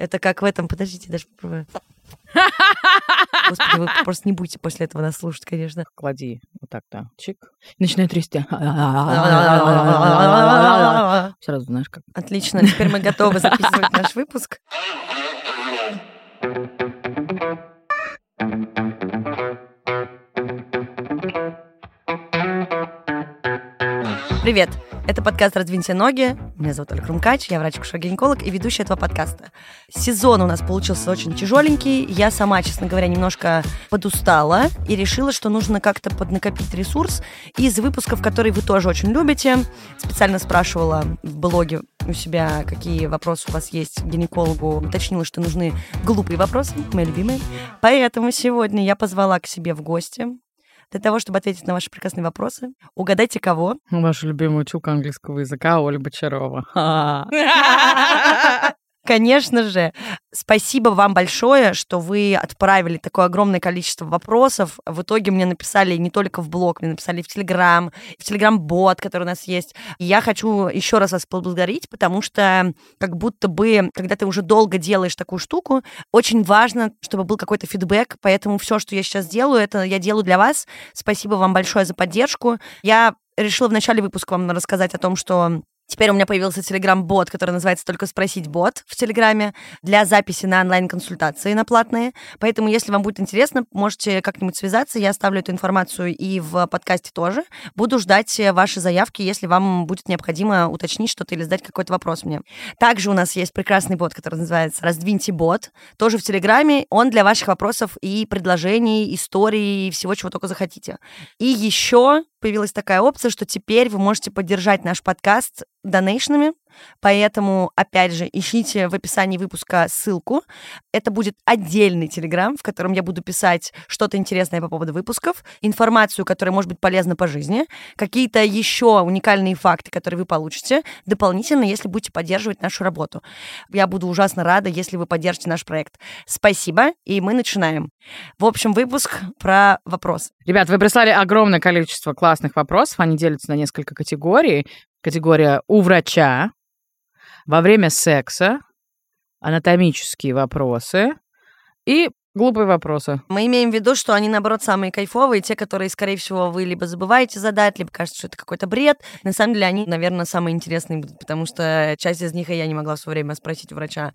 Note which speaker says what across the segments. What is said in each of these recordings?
Speaker 1: Это как в этом... Подождите, даже попробую. Господи, вы просто не будете после этого нас слушать, конечно.
Speaker 2: Клади вот так, да. Чик. Начинай трясти. Сразу знаешь как.
Speaker 1: Отлично, теперь мы готовы записывать наш выпуск. Привет! Это подкаст «Раздвиньте ноги». Меня зовут Ольга Румкач, я врач-акушер-гинеколог и ведущая этого подкаста. Сезон у нас получился очень тяжеленький. Я сама, честно говоря, немножко подустала и решила, что нужно как-то поднакопить ресурс. Из выпусков, которые вы тоже очень любите, специально спрашивала в блоге у себя, какие вопросы у вас есть гинекологу. Уточнила, что нужны глупые вопросы, мои любимые. Поэтому сегодня я позвала к себе в гости для того, чтобы ответить на ваши прекрасные вопросы. Угадайте, кого?
Speaker 2: Ваша любимая училка английского языка Оля Бочарова.
Speaker 1: Конечно же, спасибо вам большое, что вы отправили такое огромное количество вопросов. В итоге мне написали не только в блог, мне написали в Телеграм, в Телеграм-бот, который у нас есть. Я хочу еще раз вас поблагодарить, потому что как будто бы, когда ты уже долго делаешь такую штуку, очень важно, чтобы был какой-то фидбэк, поэтому все, что я сейчас делаю, это я делаю для вас. Спасибо вам большое за поддержку. Я решила в начале выпуска вам рассказать о том, что Теперь у меня появился телеграм-бот, который называется «Только спросить бот» в Телеграме для записи на онлайн-консультации на платные. Поэтому, если вам будет интересно, можете как-нибудь связаться. Я оставлю эту информацию и в подкасте тоже. Буду ждать ваши заявки, если вам будет необходимо уточнить что-то или задать какой-то вопрос мне. Также у нас есть прекрасный бот, который называется «Раздвиньте бот». Тоже в Телеграме. Он для ваших вопросов и предложений, историй, и всего, чего только захотите. И еще появилась такая опция, что теперь вы можете поддержать наш подкаст донейшнами, поэтому, опять же, ищите в описании выпуска ссылку. Это будет отдельный телеграм, в котором я буду писать что-то интересное по поводу выпусков, информацию, которая может быть полезна по жизни, какие-то еще уникальные факты, которые вы получите дополнительно, если будете поддерживать нашу работу. Я буду ужасно рада, если вы поддержите наш проект. Спасибо, и мы начинаем. В общем, выпуск про вопрос.
Speaker 2: Ребят, вы прислали огромное количество классных вопросов, они делятся на несколько категорий категория «у врача», во время секса, анатомические вопросы и глупые вопросы.
Speaker 1: Мы имеем в виду, что они, наоборот, самые кайфовые, те, которые, скорее всего, вы либо забываете задать, либо кажется, что это какой-то бред. На самом деле, они, наверное, самые интересные будут, потому что часть из них я не могла в свое время спросить у врача.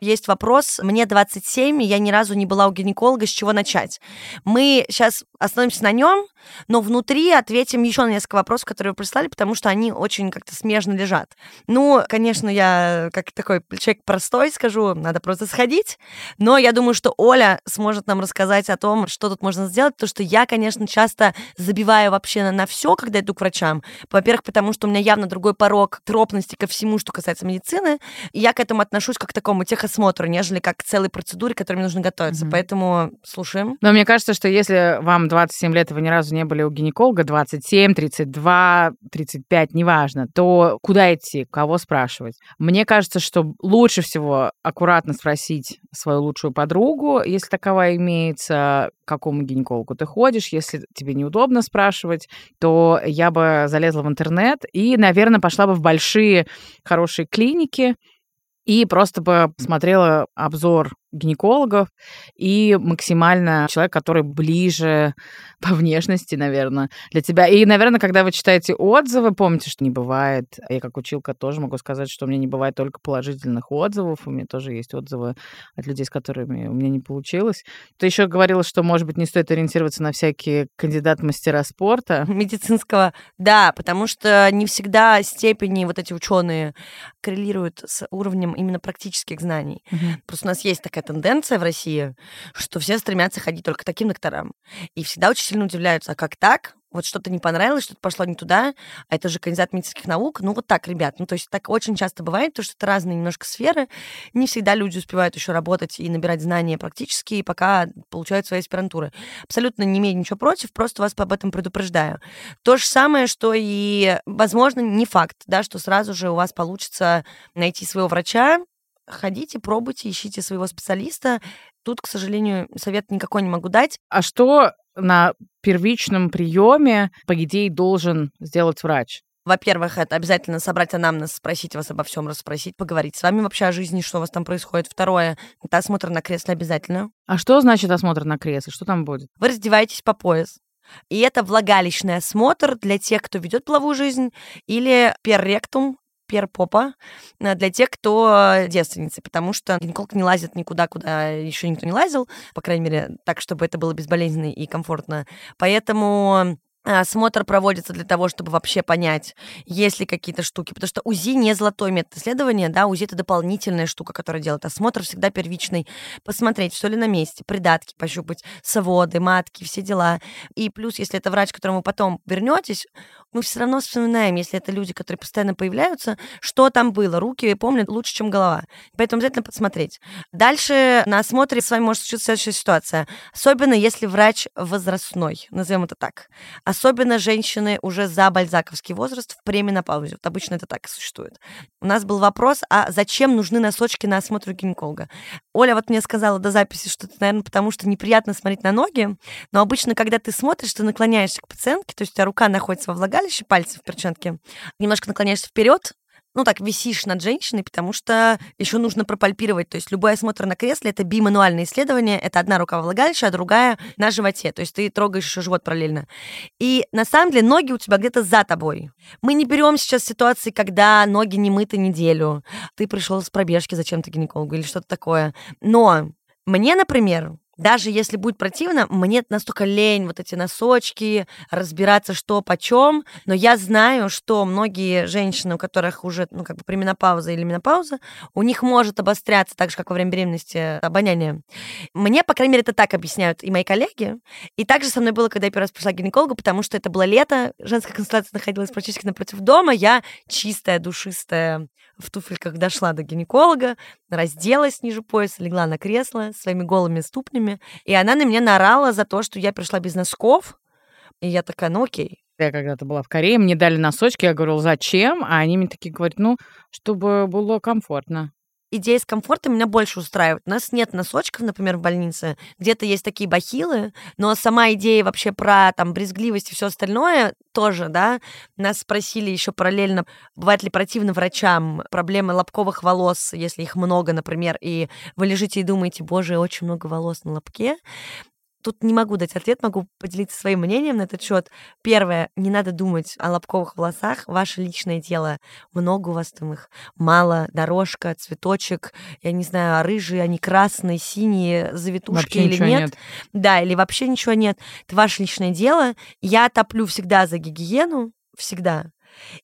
Speaker 1: Есть вопрос. Мне 27, и я ни разу не была у гинеколога. С чего начать? Мы сейчас остановимся на нем, но внутри ответим еще на несколько вопросов, которые вы прислали, потому что они очень как-то смежно лежат. Ну, конечно, я как такой человек простой скажу, надо просто сходить, но я думаю, что Оля сможет нам рассказать о том, что тут можно сделать, потому что я, конечно, часто забиваю вообще на, на все, когда иду к врачам. Во-первых, потому что у меня явно другой порог тропности ко всему, что касается медицины, и я к этому отношусь как к такому техосмотру, нежели как к целой процедуре, к которой мне нужно готовиться. Mm-hmm. Поэтому слушаем.
Speaker 2: Но мне кажется, что если вам 27 лет, и вы ни разу не были у гинеколога, 27, 32, 35, неважно, то куда идти, кого спрашивать? Мне кажется, что лучше всего аккуратно спросить свою лучшую подругу, если таковая имеется, к какому гинекологу ты ходишь. Если тебе неудобно спрашивать, то я бы залезла в интернет и, наверное, пошла бы в большие хорошие клиники, и просто бы смотрела обзор гинекологов и максимально человек, который ближе по внешности, наверное, для тебя. И, наверное, когда вы читаете отзывы, помните, что не бывает. Я как училка тоже могу сказать, что у меня не бывает только положительных отзывов. У меня тоже есть отзывы от людей, с которыми у меня не получилось. Ты еще говорила, что, может быть, не стоит ориентироваться на всякие кандидат-мастера спорта.
Speaker 1: Медицинского, да, потому что не всегда степени вот эти ученые коррелируют с уровнем именно практических знаний. Угу. Просто у нас есть такая тенденция в России, что все стремятся ходить только к таким докторам. И всегда очень сильно удивляются, а как так? Вот что-то не понравилось, что-то пошло не туда, а это же кандидат медицинских наук. Ну, вот так, ребят. Ну, то есть так очень часто бывает, потому что это разные немножко сферы. Не всегда люди успевают еще работать и набирать знания практически, пока получают свои аспирантуры. Абсолютно не имею ничего против, просто вас об этом предупреждаю. То же самое, что и, возможно, не факт, да, что сразу же у вас получится найти своего врача, ходите, пробуйте, ищите своего специалиста. Тут, к сожалению, совет никакой не могу дать.
Speaker 2: А что на первичном приеме, по идее, должен сделать врач?
Speaker 1: Во-первых, это обязательно собрать анамнез, спросить вас обо всем, расспросить, поговорить с вами вообще о жизни, что у вас там происходит. Второе, это осмотр на кресле обязательно.
Speaker 2: А что значит осмотр на кресле? Что там будет?
Speaker 1: Вы раздеваетесь по пояс. И это влагалищный осмотр для тех, кто ведет половую жизнь, или перректум, перпопа э, для тех, кто девственницы, потому что гинеколог не лазит никуда, куда еще никто не лазил, по крайней мере, так, чтобы это было безболезненно и комфортно. Поэтому осмотр проводится для того, чтобы вообще понять, есть ли какие-то штуки. Потому что УЗИ не золотой метод исследования, да, УЗИ это дополнительная штука, которая делает осмотр всегда первичный. Посмотреть, все ли на месте, придатки пощупать, соводы, матки, все дела. И плюс, если это врач, к которому потом вернетесь, мы все равно вспоминаем, если это люди, которые постоянно появляются, что там было. Руки помнят лучше, чем голова. Поэтому обязательно посмотреть. Дальше на осмотре с вами может случиться следующая ситуация. Особенно, если врач возрастной, назовем это так Особенно женщины уже за бальзаковский возраст в пременопаузе. Вот обычно это так и существует. У нас был вопрос, а зачем нужны носочки на осмотр гинеколога? Оля вот мне сказала до записи, что это, наверное, потому что неприятно смотреть на ноги, но обычно, когда ты смотришь, ты наклоняешься к пациентке, то есть у тебя рука находится во влагалище, пальцы в перчатке, немножко наклоняешься вперед, ну, так, висишь над женщиной, потому что еще нужно пропальпировать. То есть любой осмотр на кресле — это бимануальное исследование. Это одна рука во влагалище, а другая на животе. То есть ты трогаешь еще живот параллельно. И на самом деле ноги у тебя где-то за тобой. Мы не берем сейчас ситуации, когда ноги не мыты неделю. Ты пришел с пробежки зачем-то гинекологу или что-то такое. Но мне, например, даже если будет противно, мне настолько лень вот эти носочки, разбираться, что почем. Но я знаю, что многие женщины, у которых уже, ну, как бы пременопауза или менопауза, у них может обостряться так же, как во время беременности, обоняние. Мне, по крайней мере, это так объясняют и мои коллеги. И также со мной было, когда я первый раз пришла к гинекологу, потому что это было лето, женская консультация находилась практически напротив дома, я чистая, душистая, в туфельках дошла до гинеколога, разделась ниже пояса, легла на кресло своими голыми ступнями, и она на меня наорала за то, что я пришла без носков, и я такая, ну окей,
Speaker 2: я когда-то была в Корее, мне дали носочки, я говорила, зачем? А они мне такие говорят, ну, чтобы было комфортно
Speaker 1: идея с комфортом меня больше устраивает. У нас нет носочков, например, в больнице. Где-то есть такие бахилы, но сама идея вообще про там брезгливость и все остальное тоже, да. Нас спросили еще параллельно, бывает ли противно врачам проблемы лобковых волос, если их много, например, и вы лежите и думаете, боже, очень много волос на лобке тут не могу дать ответ, могу поделиться своим мнением на этот счет. Первое, не надо думать о лобковых волосах, ваше личное дело. Много у вас там их, мало, дорожка, цветочек, я не знаю, рыжие, они красные, синие, завитушки вообще или нет. нет. Да, или вообще ничего нет. Это ваше личное дело. Я топлю всегда за гигиену, всегда.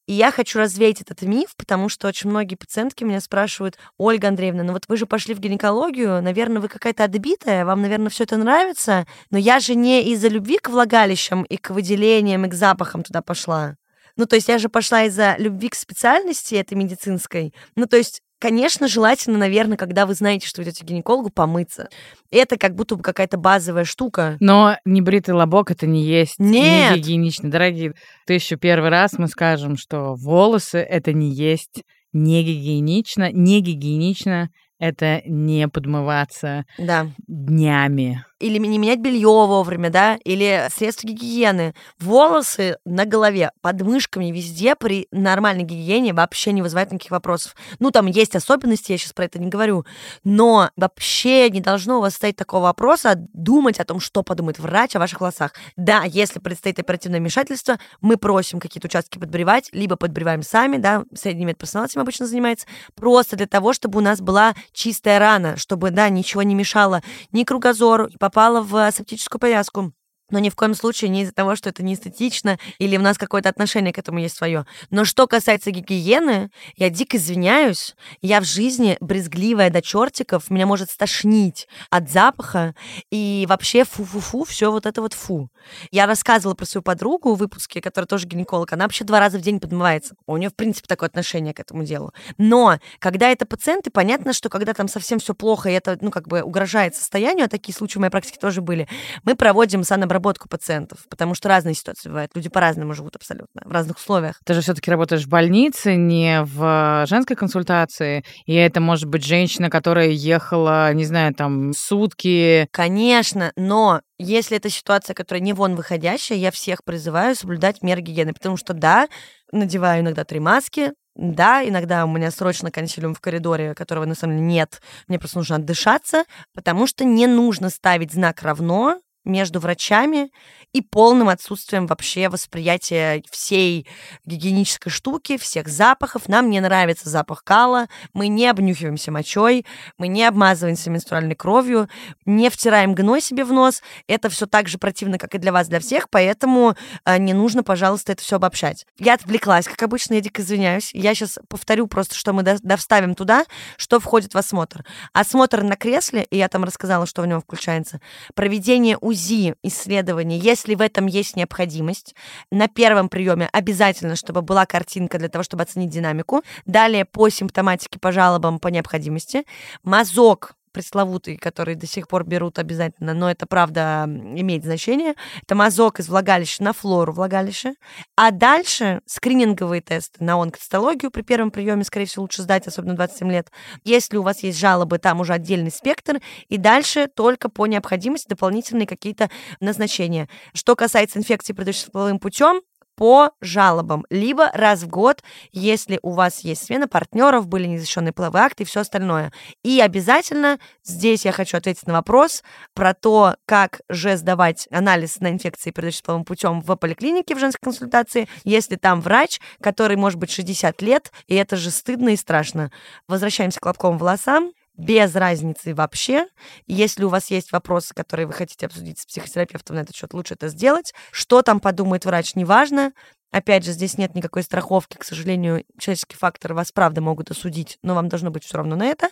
Speaker 1: И я хочу развеять этот миф, потому что очень многие пациентки меня спрашивают, Ольга Андреевна, ну вот вы же пошли в гинекологию, наверное, вы какая-то отбитая, вам, наверное, все это нравится, но я же не из-за любви к влагалищам и к выделениям, и к запахам туда пошла. Ну, то есть я же пошла из-за любви к специальности этой медицинской. Ну, то есть Конечно, желательно, наверное, когда вы знаете, что идете к гинекологу, помыться. Это как будто бы какая-то базовая штука.
Speaker 2: Но небритый лобок это не есть
Speaker 1: Нет.
Speaker 2: не гигиенично. Дорогие, ты еще первый раз мы скажем, что волосы это не есть не гигиенично, не гигиенично это не подмываться
Speaker 1: да.
Speaker 2: днями
Speaker 1: или не менять белье вовремя, да, или средства гигиены. Волосы на голове, под мышками везде при нормальной гигиене вообще не вызывают никаких вопросов. Ну, там есть особенности, я сейчас про это не говорю, но вообще не должно у вас стоять такого вопроса, думать о том, что подумает врач о ваших волосах. Да, если предстоит оперативное вмешательство, мы просим какие-то участки подбревать, либо подбреваем сами, да, средний медперсонал этим обычно занимается, просто для того, чтобы у нас была чистая рана, чтобы, да, ничего не мешало ни кругозору, ни попала в асептическую повязку но ни в коем случае не из-за того, что это не эстетично или у нас какое-то отношение к этому есть свое. Но что касается гигиены, я дико извиняюсь, я в жизни брезгливая до чертиков, меня может стошнить от запаха и вообще фу-фу-фу, все вот это вот фу. Я рассказывала про свою подругу в выпуске, которая тоже гинеколог, она вообще два раза в день подмывается. У нее, в принципе, такое отношение к этому делу. Но когда это пациенты, понятно, что когда там совсем все плохо, и это, ну, как бы угрожает состоянию, а такие случаи в моей практике тоже были, мы проводим санобработку обработку пациентов, потому что разные ситуации бывают. Люди по-разному живут абсолютно, в разных условиях.
Speaker 2: Ты же все-таки работаешь в больнице, не в женской консультации, и это может быть женщина, которая ехала, не знаю, там, сутки.
Speaker 1: Конечно, но если это ситуация, которая не вон выходящая, я всех призываю соблюдать меры гигиены, потому что да, надеваю иногда три маски, да, иногда у меня срочно консилиум в коридоре, которого на самом деле нет. Мне просто нужно отдышаться, потому что не нужно ставить знак равно между врачами и полным отсутствием вообще восприятия всей гигиенической штуки, всех запахов. Нам не нравится запах кала, мы не обнюхиваемся мочой, мы не обмазываемся менструальной кровью, не втираем гной себе в нос. Это все так же противно, как и для вас, для всех, поэтому э, не нужно, пожалуйста, это все обобщать. Я отвлеклась, как обычно, я дико извиняюсь. Я сейчас повторю просто, что мы довставим туда, что входит в осмотр. Осмотр на кресле, и я там рассказала, что в нем включается, проведение УЗИ исследования, если если в этом есть необходимость. На первом приеме обязательно, чтобы была картинка для того, чтобы оценить динамику. Далее по симптоматике, по жалобам, по необходимости. Мазок пресловутый, который до сих пор берут обязательно, но это правда имеет значение. Это мазок из влагалища на флору влагалища. А дальше скрининговые тесты на онкоцитологию при первом приеме, скорее всего, лучше сдать, особенно 27 лет. Если у вас есть жалобы, там уже отдельный спектр. И дальше только по необходимости дополнительные какие-то назначения. Что касается инфекции, передающейся половым путем, по жалобам, либо раз в год, если у вас есть смена партнеров, были незащищенные половые акты и все остальное. И обязательно здесь я хочу ответить на вопрос про то, как же сдавать анализ на инфекции, передающиеся половым путем в поликлинике в женской консультации, если там врач, который может быть 60 лет, и это же стыдно и страшно. Возвращаемся к лобковым волосам без разницы вообще. Если у вас есть вопросы, которые вы хотите обсудить с психотерапевтом на этот счет, лучше это сделать. Что там подумает врач, неважно. Опять же, здесь нет никакой страховки, к сожалению, человеческие факторы вас правда могут осудить, но вам должно быть все равно на это.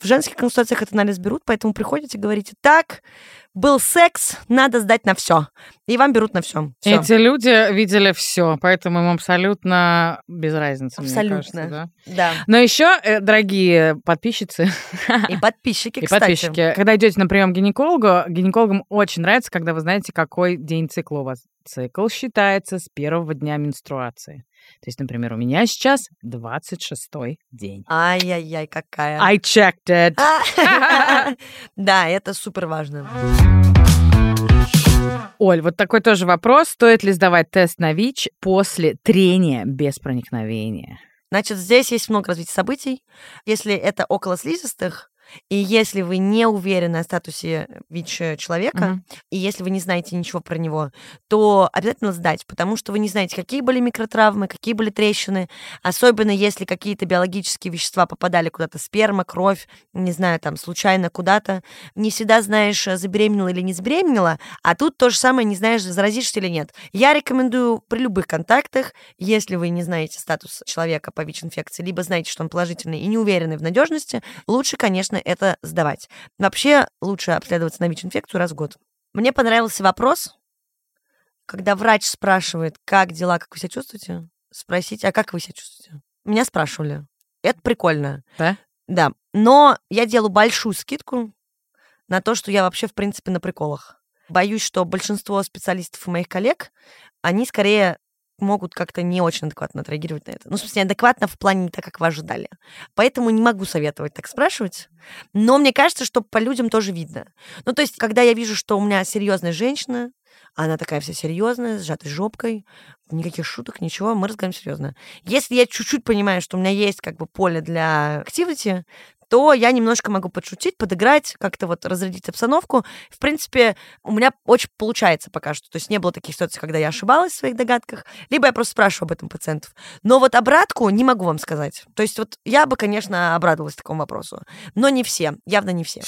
Speaker 1: В женских консультациях этот анализ берут, поэтому приходите, говорите, так, был секс, надо сдать на все. И вам берут на все.
Speaker 2: Эти люди видели все, поэтому им абсолютно без разницы.
Speaker 1: Абсолютно.
Speaker 2: Кажется, да?
Speaker 1: да.
Speaker 2: Но еще, э, дорогие подписчицы
Speaker 1: и подписчики,
Speaker 2: и
Speaker 1: кстати.
Speaker 2: подписчики, когда идете на прием к гинекологу, гинекологам очень нравится, когда вы знаете, какой день цикла у вас. Цикл считается с первого дня менструации. То есть, например, у меня сейчас 26-й день.
Speaker 1: Ай-яй-яй, какая.
Speaker 2: I checked it.
Speaker 1: Да, это супер важно.
Speaker 2: Оль, вот такой тоже вопрос. Стоит ли сдавать тест на ВИЧ после трения без проникновения?
Speaker 1: Значит, здесь есть много развития событий. Если это около слизистых, и если вы не уверены о статусе ВИЧ-человека, mm-hmm. и если вы не знаете ничего про него, то обязательно сдать, потому что вы не знаете, какие были микротравмы, какие были трещины, особенно если какие-то биологические вещества попадали куда-то, сперма, кровь, не знаю, там, случайно куда-то. Не всегда знаешь, э, забеременела или не забеременела, а тут то же самое, не знаешь, заразишься или нет. Я рекомендую при любых контактах, если вы не знаете статус человека по ВИЧ-инфекции, либо знаете, что он положительный и не уверены в надежности, лучше, конечно, конечно, это сдавать. Вообще лучше обследоваться на ВИЧ-инфекцию раз в год. Мне понравился вопрос, когда врач спрашивает, как дела, как вы себя чувствуете, спросить, а как вы себя чувствуете? Меня спрашивали. Это прикольно.
Speaker 2: Да?
Speaker 1: Да. Но я делаю большую скидку на то, что я вообще, в принципе, на приколах. Боюсь, что большинство специалистов и моих коллег, они скорее могут как-то не очень адекватно отреагировать на это. Ну, в смысле, адекватно в плане не так, как вы ожидали. Поэтому не могу советовать так спрашивать. Но мне кажется, что по людям тоже видно. Ну, то есть, когда я вижу, что у меня серьезная женщина, она такая вся серьезная, с сжатой жопкой, никаких шуток, ничего, мы разговариваем серьезно. Если я чуть-чуть понимаю, что у меня есть как бы поле для активности, то я немножко могу подшутить, подыграть, как-то вот разрядить обстановку. В принципе, у меня очень получается пока что. То есть не было таких ситуаций, когда я ошибалась в своих догадках, либо я просто спрашиваю об этом пациентов. Но вот обратку не могу вам сказать. То есть вот я бы, конечно, обрадовалась такому вопросу. Но не все, явно не все.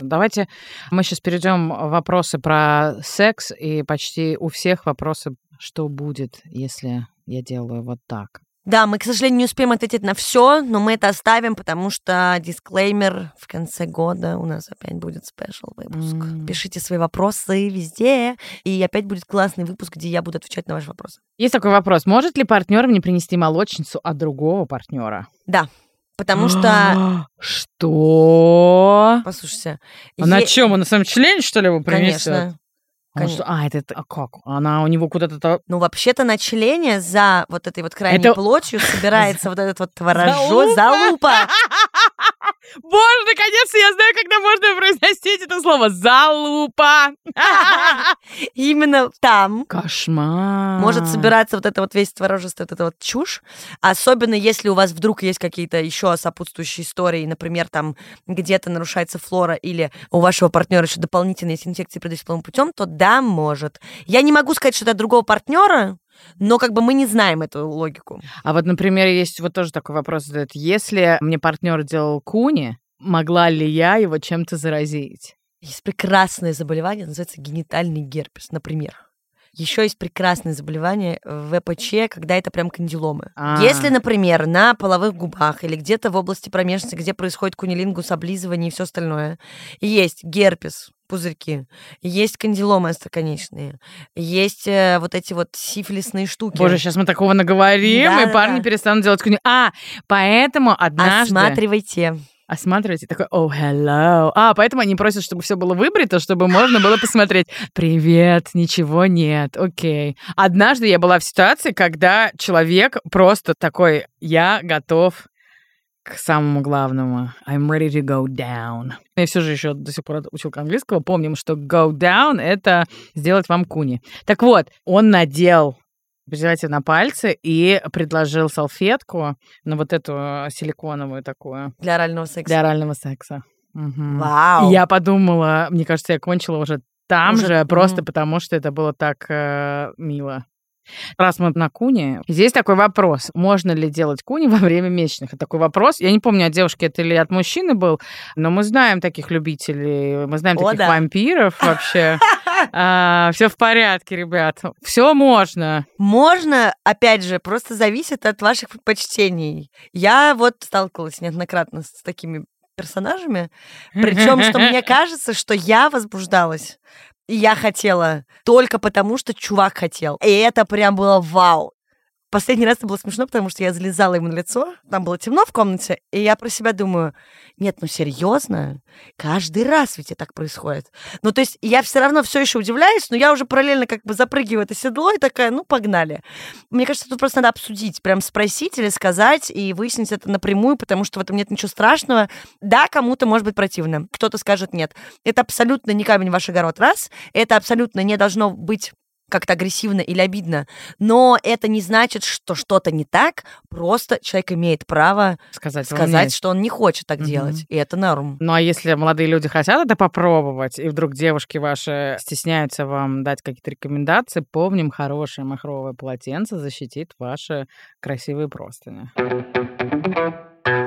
Speaker 2: Давайте мы сейчас перейдем в вопросы про секс, и почти у всех вопросы, что будет, если я делаю вот так.
Speaker 1: Да, мы, к сожалению, не успеем ответить на все, но мы это оставим, потому что дисклеймер в конце года у нас опять будет спешл выпуск. Mm. Пишите свои вопросы везде, и опять будет классный выпуск, где я буду отвечать на ваши вопросы.
Speaker 2: Есть такой вопрос. Может ли партнер мне принести молочницу от другого партнера?
Speaker 1: Да. Потому что...
Speaker 2: Что?
Speaker 1: Послушайте.
Speaker 2: А на
Speaker 1: е-
Speaker 2: чем? Он на своем члене, что ли, его принесет?
Speaker 1: Конечно.
Speaker 2: Он
Speaker 1: конечно.
Speaker 2: А, это, это- а как? Она у него куда-то... то-
Speaker 1: Ну, вообще-то на члене за вот этой вот крайней
Speaker 2: Это-
Speaker 1: плотью собирается вот этот вот творожок.
Speaker 2: Залупа. Боже, наконец-то я знаю, когда можно произносить это слово. Залупа.
Speaker 1: Именно там
Speaker 2: Кошмар.
Speaker 1: может собираться вот это вот весь творожество, вот эта вот чушь. Особенно если у вас вдруг есть какие-то еще сопутствующие истории, например, там где-то нарушается флора или у вашего партнера еще дополнительные инфекции половым путем, то да, может. Я не могу сказать, что это от другого партнера, но как бы мы не знаем эту логику.
Speaker 2: А вот, например, есть вот тоже такой вопрос задают. Если мне партнер делал куни, могла ли я его чем-то заразить?
Speaker 1: Есть прекрасное заболевание, называется генитальный герпес, например. Еще есть прекрасное заболевание в ВПЧ, когда это прям кандиломы.
Speaker 2: А.
Speaker 1: Если, например, на половых губах или где-то в области промежности, где происходит кунилингус, облизывание и все остальное, есть герпес, пузырьки, есть кандиломы остроконечные, есть э, вот эти вот сифилисные штуки.
Speaker 2: Боже, сейчас мы такого наговорим,
Speaker 1: Да,
Speaker 2: и
Speaker 1: да,
Speaker 2: парни
Speaker 1: да.
Speaker 2: перестанут делать куни. А, поэтому однажды...
Speaker 1: Осматривайте.
Speaker 2: Осматриваете, такой, oh, hello. А, поэтому они просят, чтобы все было выбрито, чтобы можно было посмотреть. Привет, ничего нет, окей. Однажды я была в ситуации, когда человек просто такой, я готов к самому главному. I'm ready to go down. Я все же еще до сих пор училка английского. Помним, что go down — это сделать вам куни. Так вот, он надел презерватив на пальцы и предложил салфетку на вот эту э, силиконовую такую
Speaker 1: Для орального секса.
Speaker 2: для орального секса. Мгм.
Speaker 1: Вау.
Speaker 2: И я подумала, мне кажется, я кончила уже там
Speaker 1: Уже-
Speaker 2: же, просто
Speaker 1: мгм.
Speaker 2: потому что это было так э, мило. Раз мы на куне, здесь такой вопрос. Можно ли делать куни во время месячных? Это такой вопрос. Я не помню, от девушки это или от мужчины был, но мы знаем таких любителей, мы знаем
Speaker 1: О,
Speaker 2: таких
Speaker 1: да.
Speaker 2: вампиров вообще. Все в порядке, ребят. Все можно.
Speaker 1: Можно, опять же, просто зависит от ваших предпочтений. Я вот сталкивалась неоднократно с такими персонажами, причем, что мне кажется, что я возбуждалась, я хотела только потому, что чувак хотел. И это прям было вау. Последний раз это было смешно, потому что я залезала ему на лицо, там было темно в комнате, и я про себя думаю, нет, ну серьезно, каждый раз ведь это так происходит. Ну, то есть я все равно все еще удивляюсь, но я уже параллельно как бы запрыгиваю это седло и такая, ну, погнали. Мне кажется, тут просто надо обсудить, прям спросить или сказать и выяснить это напрямую, потому что в этом нет ничего страшного. Да, кому-то может быть противно, кто-то скажет нет. Это абсолютно не камень в ваш огород, раз. Это абсолютно не должно быть как-то агрессивно или обидно. Но это не значит, что что-то не так. Просто человек имеет право
Speaker 2: Сказать,
Speaker 1: сказать, что он не хочет так
Speaker 2: Мгм.
Speaker 1: делать. И это норм.
Speaker 2: Ну а если молодые люди хотят это попробовать, и вдруг девушки ваши стесняются вам дать какие-то рекомендации, помним, хорошее махровое полотенце защитит ваши красивые простыни.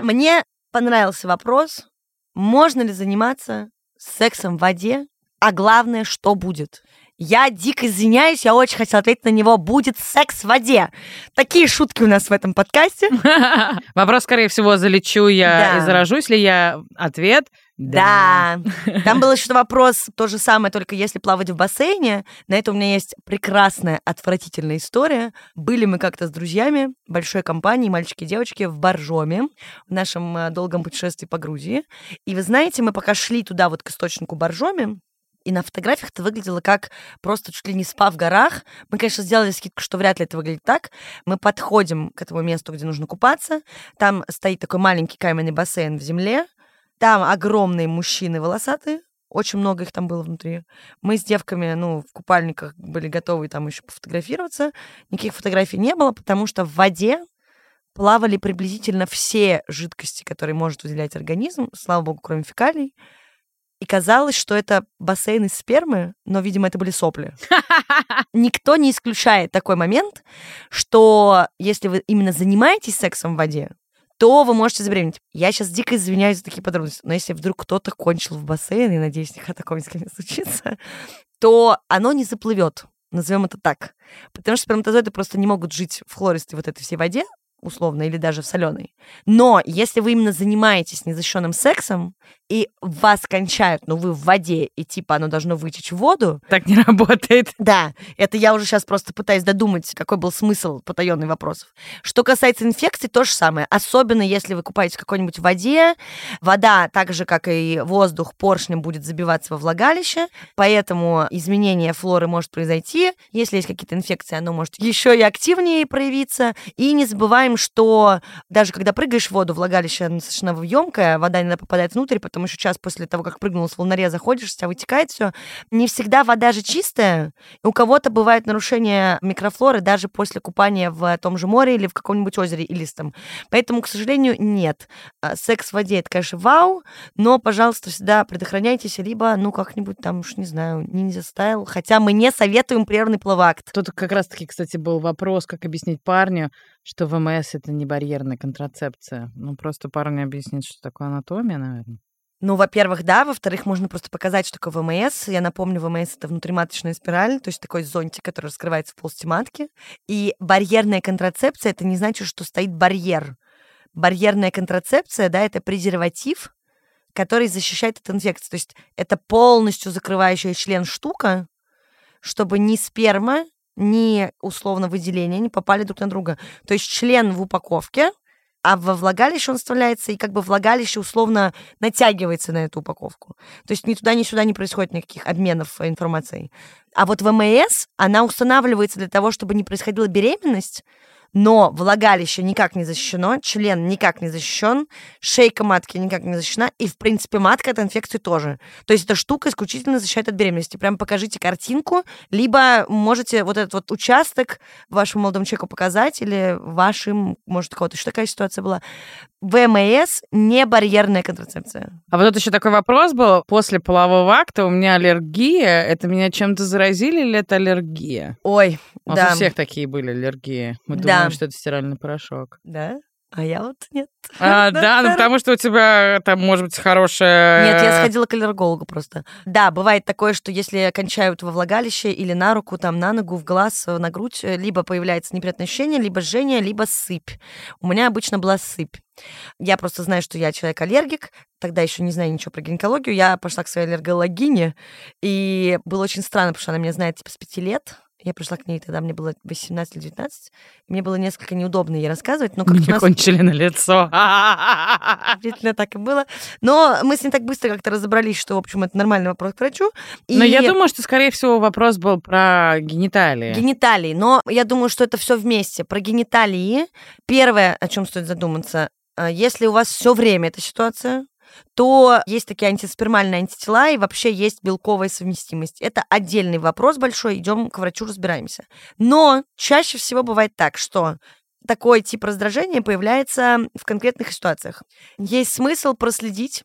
Speaker 1: Мне понравился вопрос, можно ли заниматься сексом в воде, а главное, что будет. Я дико извиняюсь, я очень хотела ответить на него. Будет секс в воде. Такие шутки у нас в этом подкасте.
Speaker 2: Вопрос, скорее всего, залечу я
Speaker 1: Да.
Speaker 2: и заражусь ли я? Ответ
Speaker 1: Да. Там был еще вопрос, то же самое, только если плавать в бассейне. На это у меня есть прекрасная, отвратительная история. Были мы как-то с друзьями, большой компанией, мальчики и девочки, в Боржоме, в нашем э, долгом путешествии по Грузии. И вы знаете, мы пока шли туда, вот к источнику Боржоме, и на фотографиях это выглядело как просто чуть ли не спа в горах. Мы, конечно, сделали скидку, что вряд ли это выглядит так. Мы подходим к этому месту, где нужно купаться. Там стоит такой маленький каменный бассейн в земле. Там огромные мужчины волосатые. Очень много их там было внутри. Мы с девками, ну, в купальниках были готовы там еще пофотографироваться. Никаких фотографий не было, потому что в воде плавали приблизительно все жидкости, которые может выделять организм, слава богу, кроме фекалий. И казалось, что это бассейн из спермы, но, видимо, это были сопли. Никто не исключает такой момент, что если вы именно занимаетесь сексом в воде, то вы можете забеременеть. Я сейчас дико извиняюсь за такие подробности, но если вдруг кто-то кончил в бассейн, и надеюсь, никогда такого никогда не случится, то оно не заплывет. Назовем это так. Потому что сперматозоиды просто не могут жить в хлористой вот этой всей воде, условно, или даже в соленой. Но если вы именно занимаетесь незащищенным сексом, и вас кончают, но вы в воде, и типа оно должно вытечь в воду.
Speaker 2: Так не работает.
Speaker 1: Да, это я уже сейчас просто пытаюсь додумать, какой был смысл потаенных вопросов. Что касается инфекций, то же самое. Особенно если вы купаетесь в какой-нибудь воде, вода, так же, как и воздух, поршнем будет забиваться во влагалище, поэтому изменение флоры может произойти. Если есть какие-то инфекции, оно может еще и активнее проявиться. И не забываем, что даже когда прыгаешь в воду, влагалище достаточно емкое, вода иногда попадает внутрь, потом еще час после того, как прыгнул с волнореза, ходишь, у тебя вытекает все. Не всегда вода же чистая. У кого-то бывает нарушение микрофлоры даже после купания в том же море или в каком-нибудь озере илистом. Поэтому, к сожалению, нет. А, секс в воде, это, конечно, вау, но, пожалуйста, всегда предохраняйтесь, либо, ну, как-нибудь там, уж не знаю, ниндзя стайл. Хотя мы не советуем прервный плавакт.
Speaker 2: Тут как раз-таки, кстати, был вопрос, как объяснить парню, что ВМС — это не барьерная контрацепция. Ну, просто парню объяснить, что такое анатомия, наверное.
Speaker 1: Ну, во-первых, да. Во-вторых, можно просто показать, что такое ВМС. Я напомню, ВМС — это внутриматочная спираль, то есть такой зонтик, который раскрывается в полости матки. И барьерная контрацепция — это не значит, что стоит барьер. Барьерная контрацепция, да, это презерватив, который защищает от инфекции. То есть это полностью закрывающая член штука, чтобы ни сперма, ни условно выделения не попали друг на друга. То есть член в упаковке, а во влагалище он вставляется, и как бы влагалище условно натягивается на эту упаковку. То есть ни туда, ни сюда не происходит никаких обменов информацией. А вот ВМС, она устанавливается для того, чтобы не происходила беременность, но влагалище никак не защищено, член никак не защищен, шейка матки никак не защищена, и, в принципе, матка от инфекции тоже. То есть эта штука исключительно защищает от беременности. Прям покажите картинку, либо можете вот этот вот участок вашему молодому человеку показать, или вашим, может, у кого-то еще такая ситуация была. ВМС не барьерная контрацепция.
Speaker 2: А вот тут еще такой вопрос был. После полового акта у меня аллергия. Это меня чем-то заразили или это аллергия?
Speaker 1: Ой,
Speaker 2: У нас
Speaker 1: да.
Speaker 2: у всех такие были аллергии. Мы
Speaker 1: Да.
Speaker 2: думаем, что это стиральный порошок.
Speaker 1: Да? А я вот нет.
Speaker 2: А, да, ну потому что у тебя там может быть хорошая...
Speaker 1: Нет, я сходила к аллергологу просто. Да, бывает такое, что если кончают во влагалище или на руку, там, на ногу, в глаз, э, на грудь, э, либо появляется неприятное ощущение, либо жжение, либо сыпь. У меня обычно была сыпь. Я просто знаю, что я человек-аллергик, тогда еще не знаю ничего про гинекологию. Я пошла к своей аллергологине, и было очень странно, потому что она меня знает типа с пяти лет. Я пришла к ней, тогда мне было 18 или 19. и Мне было несколько неудобно ей рассказывать, но как
Speaker 2: Мне
Speaker 1: нас...
Speaker 2: кончили на лицо.
Speaker 1: Действительно так и было. Но мы с ней так быстро как-то разобрались, что, в общем, это нормальный вопрос к врачу. И
Speaker 2: Но я думаю, что, скорее всего, вопрос был про гениталии.
Speaker 1: гениталии. Но я думаю, что это все вместе. Про гениталии. Первое, о чем стоит задуматься, если у вас все время эта ситуация, то есть такие антиспермальные антитела и вообще есть белковая совместимость. Это отдельный вопрос большой, идем к врачу, разбираемся. Но чаще всего бывает так, что такой тип раздражения появляется в конкретных ситуациях. Есть смысл проследить,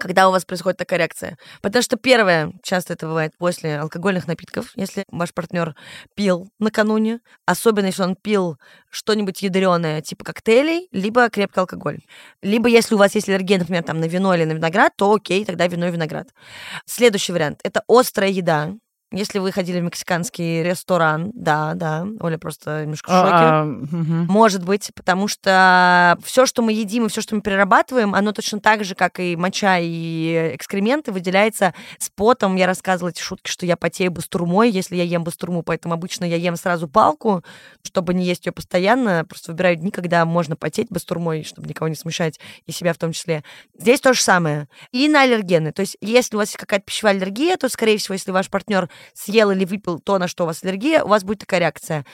Speaker 1: когда у вас происходит такая реакция. Потому что первое, часто это бывает после алкогольных напитков, если ваш партнер пил накануне, особенно если он пил что-нибудь ядреное, типа коктейлей, либо крепкий алкоголь. Либо если у вас есть аллергия, например, там, на вино или на виноград, то окей, тогда вино и виноград. Следующий вариант — это острая еда. Если вы ходили в мексиканский ресторан, да, да, Оля просто немножко в шоке.
Speaker 2: А, а.
Speaker 1: Может быть, потому что все, что мы едим и все, что мы перерабатываем, оно точно так же, как и моча и экскременты, выделяется с потом. Я рассказывала эти шутки, что я потею бастурмой, если я ем бастурму, поэтому обычно я ем сразу палку, чтобы не есть ее постоянно. Просто выбираю дни, когда можно потеть бастурмой, чтобы никого не смущать, и себя в том числе. Здесь то же самое. И на аллергены. То есть, если у вас есть какая-то пищевая аллергия, то, скорее всего, если ваш партнер съел или выпил то, на что у вас аллергия, у вас будет такая реакция.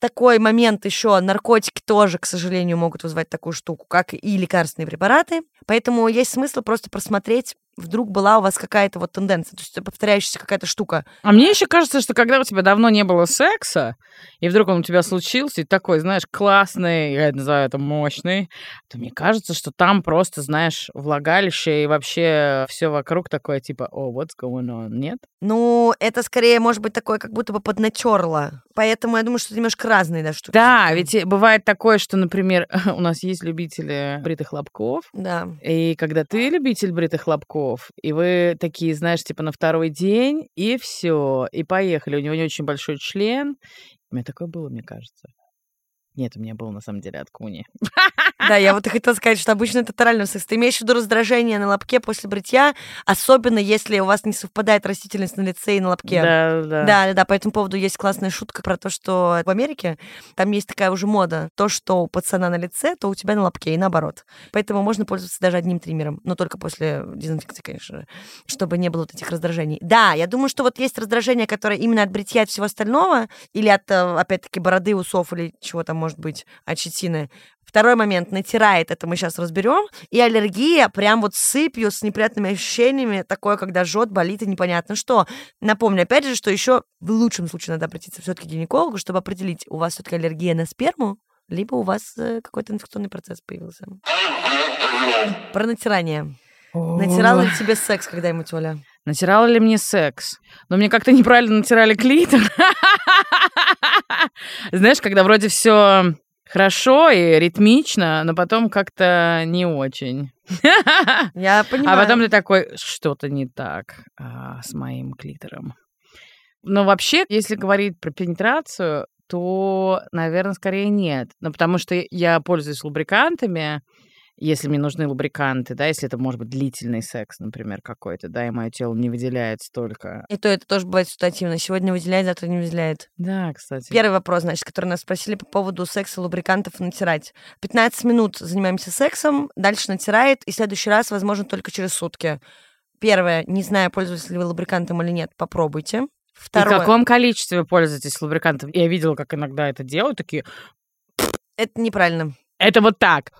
Speaker 1: Такой момент еще, наркотики тоже, к сожалению, могут вызвать такую штуку, как и лекарственные препараты. Поэтому есть смысл просто просмотреть, вдруг была у вас какая-то вот тенденция, то есть повторяющаяся какая-то штука.
Speaker 2: А мне еще кажется, что когда у тебя давно не было секса, и вдруг он у тебя случился, и такой, знаешь, классный, я называю это мощный, то мне кажется, что там просто, знаешь, влагалище и вообще все вокруг такое, типа, о, what's going on, нет?
Speaker 1: Ну, это скорее, может быть, такое, как будто бы поднатерло. Поэтому я думаю, что это немножко разные да, штуки.
Speaker 2: Да, ведь бывает такое, что, например, у нас есть любители бритых лобков,
Speaker 1: Да.
Speaker 2: и когда ты любитель бритых лобков, и вы такие, знаешь, типа на второй день, и все, и поехали. У него не очень большой член. У меня такое было, мне кажется. Нет, у меня был на самом деле от куни.
Speaker 1: Да, я вот и хотела сказать, что обычно это торальный секс. Ты имеешь в виду раздражение на лобке после бритья, особенно если у вас не совпадает растительность на лице и на лобке.
Speaker 2: Да, да.
Speaker 1: Да, да, да. По этому поводу есть классная шутка про то, что в Америке там есть такая уже мода. То, что у пацана на лице, то у тебя на лобке, и наоборот. Поэтому можно пользоваться даже одним триммером, но только после дезинфекции, конечно же, чтобы не было вот этих раздражений. Да, я думаю, что вот есть раздражение, которое именно от бритья от всего остального, или от, э, опять-таки, бороды, усов, или чего там может быть, от щетины. Второй момент, натирает, это мы сейчас разберем. И аллергия прям вот сыпью с неприятными ощущениями, такое, когда жжет, болит и непонятно что. Напомню, опять же, что еще в лучшем случае надо обратиться все-таки к гинекологу, чтобы определить, у вас все-таки аллергия на сперму, либо у вас э, какой-то инфекционный процесс появился. Про натирание. Натирала ли тебе секс когда-нибудь, Оля?
Speaker 2: Натирала ли мне секс? Но мне как-то неправильно натирали клитор. Знаешь, когда вроде все хорошо и ритмично, но потом как-то не очень.
Speaker 1: Я понимаю.
Speaker 2: А потом ты такой, что-то не так а, с моим клитором. Но вообще, если говорить про пенетрацию, то, наверное, скорее нет. Ну, потому что я пользуюсь лубрикантами, если мне нужны лубриканты, да, если это может быть длительный секс, например, какой-то, да, и мое тело не выделяет столько.
Speaker 1: И то это тоже бывает ситуативно. Сегодня выделяет, завтра не выделяет.
Speaker 2: Да, кстати.
Speaker 1: Первый вопрос, значит, который нас спросили по поводу секса, лубрикантов натирать. 15 минут занимаемся сексом, дальше натирает, и следующий раз, возможно, только через сутки. Первое, не знаю, пользуетесь ли вы лубрикантом или нет, попробуйте. Второе.
Speaker 2: И в каком количестве вы пользуетесь лубрикантом? Я видела, как иногда это делают, такие...
Speaker 1: Это неправильно.
Speaker 2: Это вот так.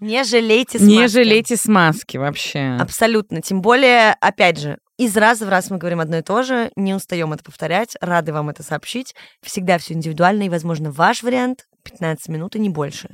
Speaker 1: Не жалейте смазки.
Speaker 2: Не жалейте смазки вообще.
Speaker 1: Абсолютно. Тем более, опять же, из раза в раз мы говорим одно и то же, не устаем это повторять, рады вам это сообщить. Всегда все индивидуально, и, возможно, ваш вариант 15 минут и не больше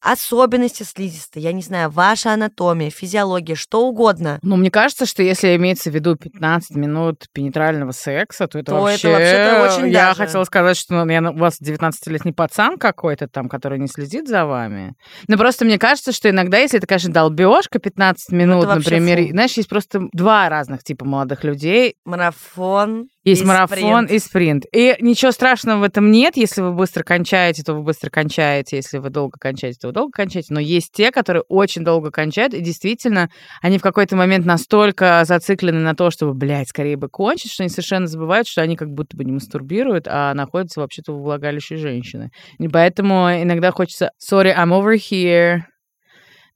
Speaker 1: особенности слизистой, я не знаю, ваша анатомия, физиология, что угодно.
Speaker 2: Ну, мне кажется, что если имеется в виду 15 минут пенетрального секса, то это
Speaker 1: То
Speaker 2: вообще...
Speaker 1: это вообще-то очень
Speaker 2: Я
Speaker 1: даже.
Speaker 2: хотела сказать, что ну, я, у вас 19-летний пацан какой-то там, который не следит за вами. Но просто мне кажется, что иногда, если это, конечно, долбежка 15 минут,
Speaker 1: Ну, вообще
Speaker 2: например,
Speaker 1: фу.
Speaker 2: знаешь, есть просто два разных типа молодых людей,
Speaker 1: Марафон.
Speaker 2: Есть
Speaker 1: и
Speaker 2: марафон
Speaker 1: спринт.
Speaker 2: и спринт. И ничего страшного в этом нет. Если вы быстро кончаете, то вы быстро кончаете. Если вы долго кончаете, то вы долго кончаете. Но есть те, которые очень долго кончают. И действительно, они в какой-то момент настолько зациклены на то, чтобы, блядь, скорее бы кончить, что они совершенно забывают, что они как будто бы не мастурбируют, а находятся вообще-то в влагалище женщины. И поэтому иногда хочется «Sorry, I'm over here».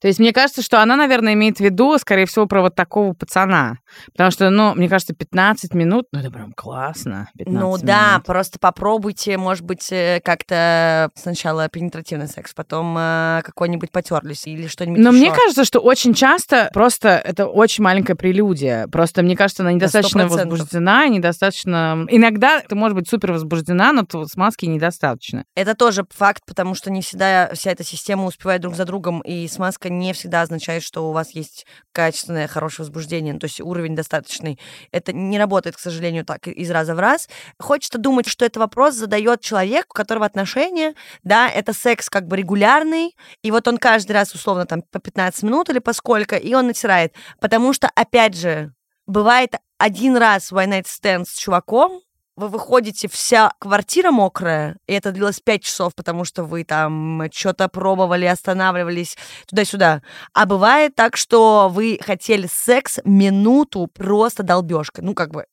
Speaker 2: То есть мне кажется, что она, наверное, имеет в виду, скорее всего, про вот такого пацана. Потому что, ну, мне кажется, 15 минут, ну, это прям классно. 15
Speaker 1: Ну да,
Speaker 2: минут.
Speaker 1: просто попробуйте, может быть, э, как-то сначала пенетративный секс, потом э, какой-нибудь потерлись или что-нибудь
Speaker 2: Но
Speaker 1: еще.
Speaker 2: мне кажется, что очень часто просто это очень маленькая прелюдия. Просто мне кажется, она недостаточно
Speaker 1: 100%.
Speaker 2: возбуждена, недостаточно... Иногда ты может быть супер возбуждена, но смазки недостаточно.
Speaker 1: Это тоже факт, потому что не всегда вся эта система успевает друг за другом, и смазка не всегда означает, что у вас есть качественное, хорошее возбуждение, ну, то есть уровень достаточный. Это не работает, к сожалению, так из раза в раз. Хочется думать, что это вопрос задает человек, у которого отношения, да, это секс как бы регулярный, и вот он каждый раз, условно, там, по 15 минут или по сколько, и он натирает. Потому что, опять же, бывает один раз one night stand с чуваком, вы выходите, вся квартира мокрая, и это длилось 5 часов, потому что вы там что-то пробовали, останавливались туда-сюда. А бывает так, что вы хотели секс минуту просто долбежкой. Ну, как бы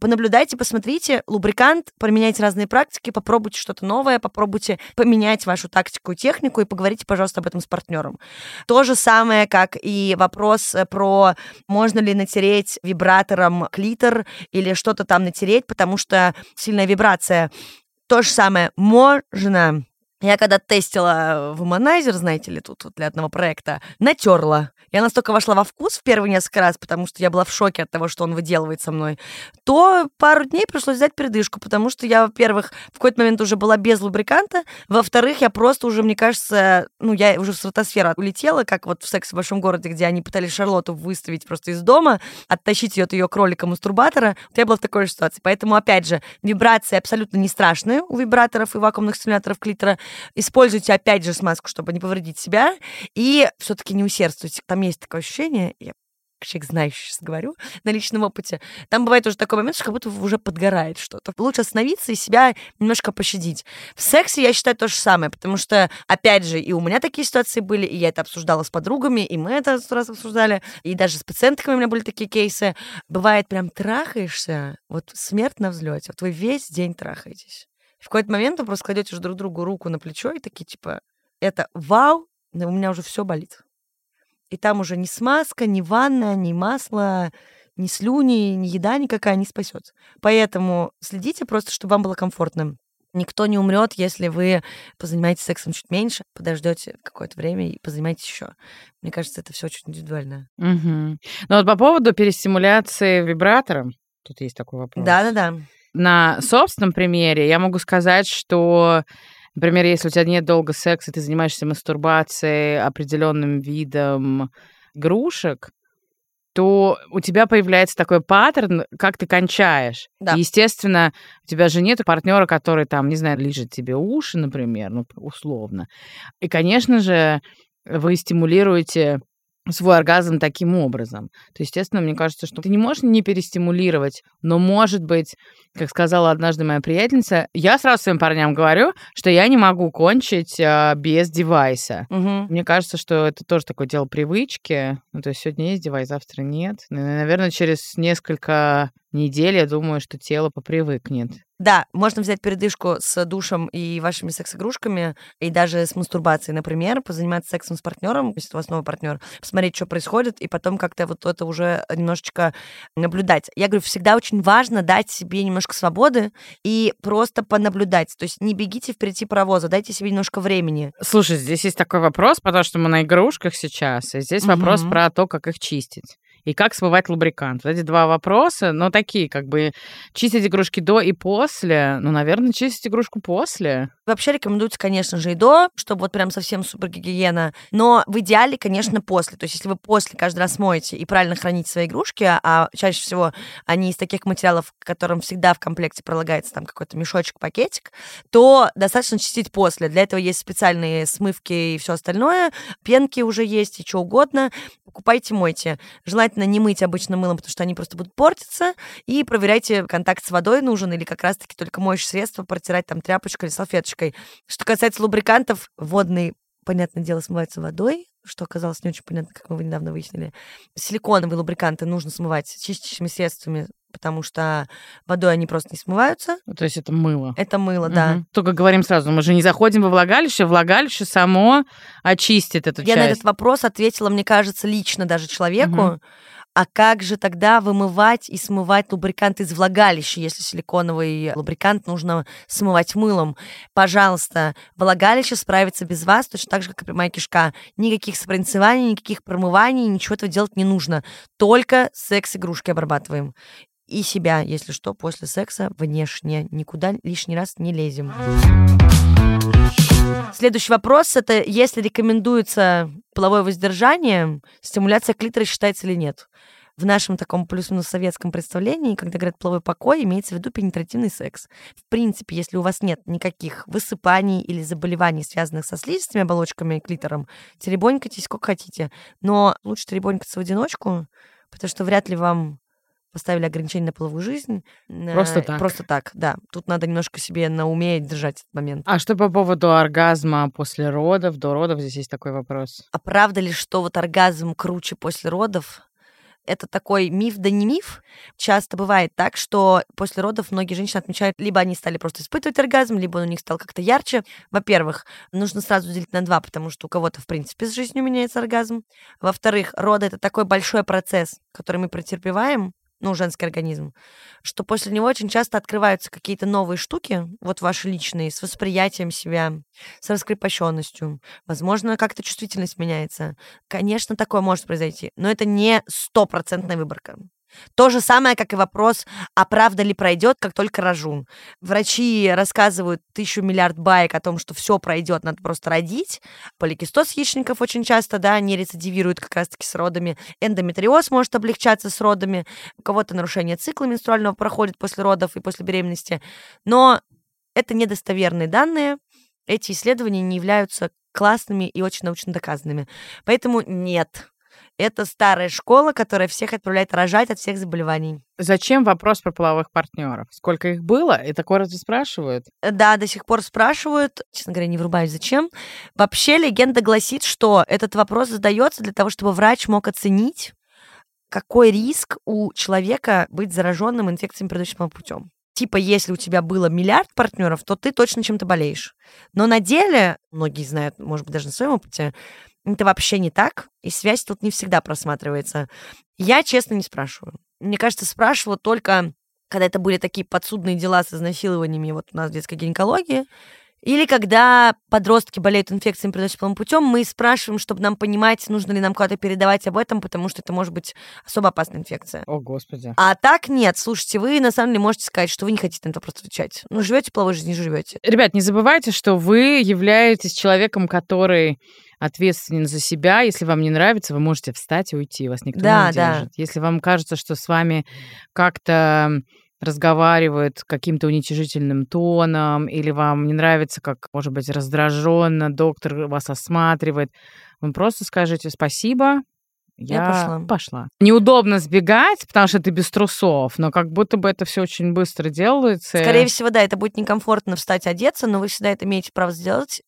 Speaker 1: понаблюдайте, посмотрите, лубрикант, поменяйте разные практики, попробуйте что-то новое, попробуйте поменять вашу тактику и технику и поговорите, пожалуйста, об этом с партнером. То же самое, как и вопрос э, про можно ли натереть вибратором клитор или что-то там натереть, потому что сильная вибрация. То же самое можно. Я когда тестила в Womanizer, знаете ли, тут вот для одного проекта, натерла. Я настолько вошла во вкус в первые несколько раз, потому что я была в шоке от того, что он выделывает со мной, то пару дней пришлось взять передышку, потому что я, во-первых, в какой-то момент уже была без лубриканта, во-вторых, я просто уже, мне кажется, ну, я уже в стратосферу улетела, как вот в «Сексе в большом городе», где они пытались Шарлотту выставить просто из дома, оттащить ее от ее кролика-мастурбатора. Вот я была в такой же ситуации. Поэтому, опять же, вибрации абсолютно не страшные у вибраторов и вакуумных стимуляторов клитора. Используйте, опять же, смазку, чтобы не повредить себя. И все-таки не усердствуйте. Там есть такое ощущение, я человек знающий сейчас говорю, на личном опыте, там бывает уже такой момент, что как будто уже подгорает что-то. Лучше остановиться и себя немножко пощадить. В сексе я считаю то же самое, потому что, опять же, и у меня такие ситуации были, и я это обсуждала с подругами, и мы это сто раз обсуждали, и даже с пациентками у меня были такие кейсы. Бывает, прям трахаешься, вот смерть на взлете, вот вы весь день трахаетесь. В какой-то момент вы просто кладете друг другу руку на плечо и такие, типа, это вау, у меня уже все болит. И там уже ни смазка, ни ванна, ни масло, ни слюни, ни еда никакая не спасет. Поэтому следите просто, чтобы вам было комфортно. Никто не умрет, если вы позанимаетесь сексом чуть меньше, подождете какое-то время и позанимаетесь еще. Мне кажется, это все очень индивидуально.
Speaker 2: Угу. Ну вот по поводу перестимуляции вибратором, тут есть такой вопрос.
Speaker 1: Да-да-да.
Speaker 2: На собственном примере я могу сказать, что Например, если у тебя нет долго секса, ты занимаешься мастурбацией определенным видом игрушек, то у тебя появляется такой паттерн, как ты кончаешь.
Speaker 1: Да.
Speaker 2: И, естественно, у тебя же нет партнера, который там, не знаю, лежит тебе уши, например, ну, условно. И, конечно же, вы стимулируете свой оргазм таким образом. То, естественно, мне кажется, что ты не можешь не перестимулировать, но, может быть, как сказала однажды моя приятельница, я сразу своим парням говорю, что я не могу кончить а, без девайса.
Speaker 1: Угу.
Speaker 2: Мне кажется, что это тоже такое дело привычки. Ну, то есть сегодня есть девайс, завтра нет. Наверное, через несколько недель я думаю, что тело попривыкнет.
Speaker 1: Да, можно взять передышку с душем и вашими секс-игрушками, и даже с мастурбацией, например, позаниматься сексом с партнером, если у вас новый партнер, посмотреть, что происходит, и потом как-то вот это уже немножечко наблюдать. Я говорю, всегда очень важно дать себе немножко свободы и просто понаблюдать. То есть не бегите впереди паровоза, дайте себе немножко времени.
Speaker 2: Слушай, здесь есть такой вопрос, потому что мы на игрушках сейчас, и здесь угу. вопрос про то, как их чистить и как смывать лубрикант. Вот эти два вопроса, но такие, как бы чистить игрушки до и после. Ну, наверное, чистить игрушку после.
Speaker 1: Вообще рекомендуется, конечно же, и до, чтобы вот прям совсем супер гигиена. Но в идеале, конечно, после. То есть, если вы после каждый раз моете и правильно храните свои игрушки, а чаще всего они из таких материалов, к которым всегда в комплекте пролагается там какой-то мешочек, пакетик, то достаточно чистить после. Для этого есть специальные смывки и все остальное. Пенки уже есть и что угодно. Покупайте, мойте. Желательно не мыть обычным мылом, потому что они просто будут портиться. И проверяйте, контакт с водой нужен или как раз-таки только моющее средство протирать там тряпочкой или салфеточкой. Что касается лубрикантов, водный, понятное дело, смывается водой, что оказалось не очень понятно, как мы недавно выяснили. Силиконовые лубриканты нужно смывать чистящими средствами, потому что водой они просто не смываются.
Speaker 2: То есть это мыло.
Speaker 1: Это мыло, угу. да.
Speaker 2: Только говорим сразу, мы же не заходим во влагалище, влагалище само очистит эту
Speaker 1: Я
Speaker 2: часть.
Speaker 1: на этот вопрос ответила, мне кажется, лично даже человеку. Угу. А как же тогда вымывать и смывать лубрикант из влагалища, если силиконовый лубрикант нужно смывать мылом? Пожалуйста, влагалище справится без вас, точно так же, как и прямая кишка. Никаких сопринцеваний, никаких промываний, ничего этого делать не нужно. Только секс-игрушки обрабатываем. И себя, если что, после секса внешне. Никуда лишний раз не лезем. Следующий вопрос — это если рекомендуется половое воздержание, стимуляция клитора считается или нет? В нашем таком плюс-минус советском представлении, когда говорят половой покой, имеется в виду пенетративный секс. В принципе, если у вас нет никаких высыпаний или заболеваний, связанных со слизистыми оболочками и клитором, теребонькайтесь сколько хотите. Но лучше теребонькаться в одиночку, потому что вряд ли вам поставили ограничения на половую жизнь.
Speaker 2: Просто так.
Speaker 1: Просто так, да. Тут надо немножко себе на уме держать этот момент.
Speaker 2: А что по поводу оргазма после родов, до родов? Здесь есть такой вопрос.
Speaker 1: А правда ли, что вот оргазм круче после родов? это такой миф да не миф. Часто бывает так, что после родов многие женщины отмечают, либо они стали просто испытывать оргазм, либо он у них стал как-то ярче. Во-первых, нужно сразу делить на два, потому что у кого-то, в принципе, с жизнью меняется оргазм. Во-вторых, роды — это такой большой процесс, который мы претерпеваем, ну, женский организм, что после него очень часто открываются какие-то новые штуки, вот ваши личные, с восприятием себя, с раскрепощенностью. Возможно, как-то чувствительность меняется. Конечно, такое может произойти, но это не стопроцентная выборка. То же самое, как и вопрос, а правда ли пройдет, как только рожу. Врачи рассказывают тысячу миллиард баек о том, что все пройдет, надо просто родить. Поликистоз яичников очень часто, да, не рецидивирует как раз-таки с родами. Эндометриоз может облегчаться с родами. У кого-то нарушение цикла менструального проходит после родов и после беременности. Но это недостоверные данные. Эти исследования не являются классными и очень научно доказанными. Поэтому нет, Это старая школа, которая всех отправляет рожать от всех заболеваний.
Speaker 2: Зачем вопрос про половых партнеров? Сколько их было? И такое разве спрашивают?
Speaker 1: Э, Да, до сих пор спрашивают. Честно говоря, не врубаюсь, зачем. Вообще легенда гласит, что этот вопрос задается для того, чтобы врач мог оценить, какой риск у человека быть зараженным инфекциями передающим путем. Типа, если у тебя было миллиард партнеров, то ты точно чем-то болеешь. Но на деле, многие знают, может быть, даже на своем опыте, это вообще не так, и связь тут не всегда просматривается. Я, честно, не спрашиваю. Мне кажется, спрашивала только, когда это были такие подсудные дела с изнасилованиями вот у нас в детской гинекологии, или когда подростки болеют инфекциями, переносимыми половым путем, мы спрашиваем, чтобы нам понимать, нужно ли нам куда-то передавать об этом, потому что это может быть особо опасная инфекция.
Speaker 2: О, господи.
Speaker 1: А так нет, слушайте, вы на самом деле можете сказать, что вы не хотите на этот вопрос отвечать. Ну, живете половой жизнью, не живете.
Speaker 2: Ребят, не забывайте, что вы являетесь человеком, который ответственен за себя. Если вам не нравится, вы можете встать и уйти, вас никто
Speaker 1: Да,
Speaker 2: не
Speaker 1: да.
Speaker 2: держит. Если вам кажется, что с вами как-то разговаривают каким-то уничижительным тоном, или вам не нравится, как, может быть, раздраженно доктор вас осматривает, вы просто скажите спасибо,
Speaker 1: Я
Speaker 2: я,
Speaker 1: пошла».
Speaker 2: пошла. Неудобно сбегать, потому что ты без трусов, но как будто бы это все очень быстро делается.
Speaker 1: Скорее всего, да, это будет некомфортно встать, одеться, но вы всегда это имеете право сделать.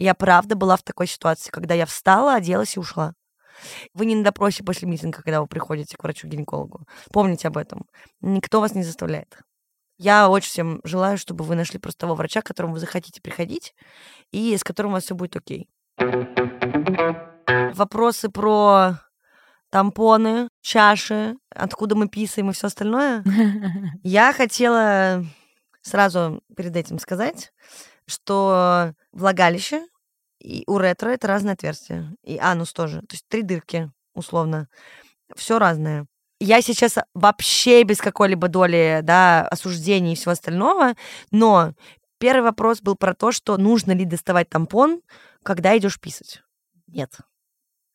Speaker 1: Я правда была в такой ситуации, когда я встала, оделась и ушла. Вы не на допросе после митинга, когда вы приходите к врачу-гинекологу. Помните об этом. Никто вас не заставляет. Я очень всем желаю, чтобы вы нашли просто того врача, к которому вы захотите приходить, и с которым у вас все будет окей. Вопросы про тампоны, чаши, откуда мы писаем и все остальное. Я хотела сразу перед этим сказать, что влагалище и уретра это разные отверстия. И анус тоже. То есть три дырки, условно. Все разное. Я сейчас вообще без какой-либо доли да, осуждения и всего остального, но первый вопрос был про то, что нужно ли доставать тампон, когда идешь писать. Нет.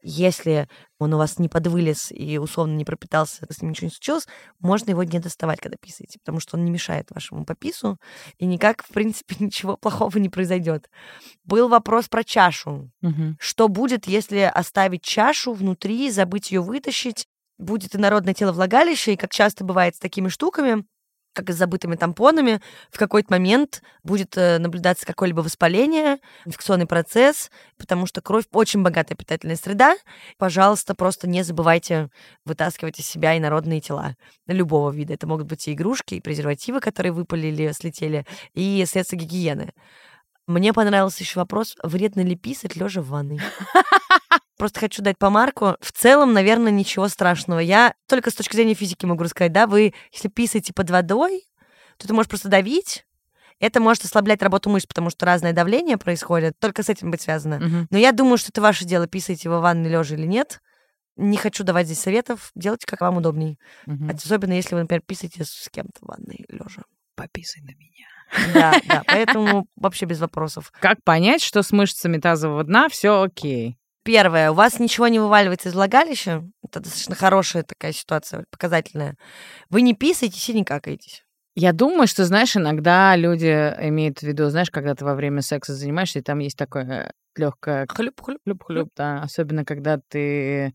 Speaker 1: Если он у вас не подвылез и условно не пропитался, с ним ничего не случилось, можно его не доставать, когда писаете, потому что он не мешает вашему попису, и никак, в принципе, ничего плохого не произойдет. Был вопрос про чашу.
Speaker 2: Мгм.
Speaker 1: Что будет, если оставить чашу внутри, забыть ее вытащить? Будет инородное тело влагалища, и как часто бывает с такими штуками, как и с забытыми тампонами, в какой-то момент будет э, наблюдаться какое-либо воспаление, инфекционный процесс, потому что кровь очень богатая питательная среда. Пожалуйста, просто не забывайте вытаскивать из себя инородные тела любого вида. Это могут быть и игрушки, и презервативы, которые выпали или слетели, и средства гигиены. Мне понравился еще вопрос, вредно ли писать лежа в ванной. Просто хочу дать помарку. В целом, наверное, ничего страшного. Я только с точки зрения физики могу рассказать, да, вы, если писаете под водой, то ты можешь просто давить, это может ослаблять работу мышц, потому что разное давление происходит, только с этим быть связано.
Speaker 2: Мгм.
Speaker 1: Но я думаю, что это ваше дело, писаете вы в ванной лежа или нет. Не хочу давать здесь советов, делайте, как вам удобней.
Speaker 2: Мгм.
Speaker 1: Особенно, если вы, например, писаете с кем-то в ванной лежа.
Speaker 2: Пописай на меня.
Speaker 1: Да, да, поэтому вообще без вопросов.
Speaker 2: Как понять, что с мышцами тазового дна все окей?
Speaker 1: Первое, у вас ничего не вываливается из влагалища. Это достаточно хорошая такая ситуация, показательная. Вы не писаетесь и не какаетесь.
Speaker 2: Я думаю, что, знаешь, иногда люди имеют в виду, знаешь, когда ты во время секса занимаешься, и там есть такое легкое
Speaker 1: Хлюп-хлюп.
Speaker 2: хлюп-хлюп, да, особенно когда ты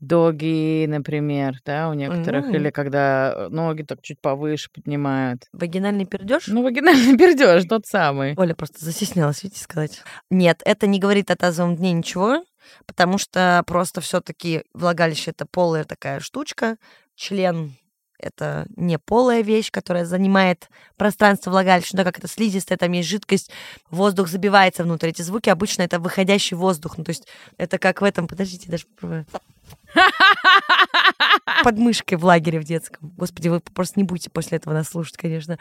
Speaker 2: доги, например, да, у некоторых,
Speaker 1: М.
Speaker 2: или когда э, ноги так чуть повыше поднимают.
Speaker 1: Вагинальный пердеж?
Speaker 2: Ну, вагинальный пердеж, тот самый.
Speaker 1: Оля просто застеснялась, видите, сказать. Нет, это не говорит о тазовом дне ничего, потому что просто все-таки влагалище это полая такая штучка, член это не полая вещь, которая занимает пространство влагалища, но как это слизистая, там есть жидкость, воздух забивается внутрь. Эти звуки обычно это выходящий воздух. Ну, то есть это как в этом... Подождите, даже попробую. Под мышкой в лагере в детском. Господи, вы просто не будете после этого нас слушать, конечно.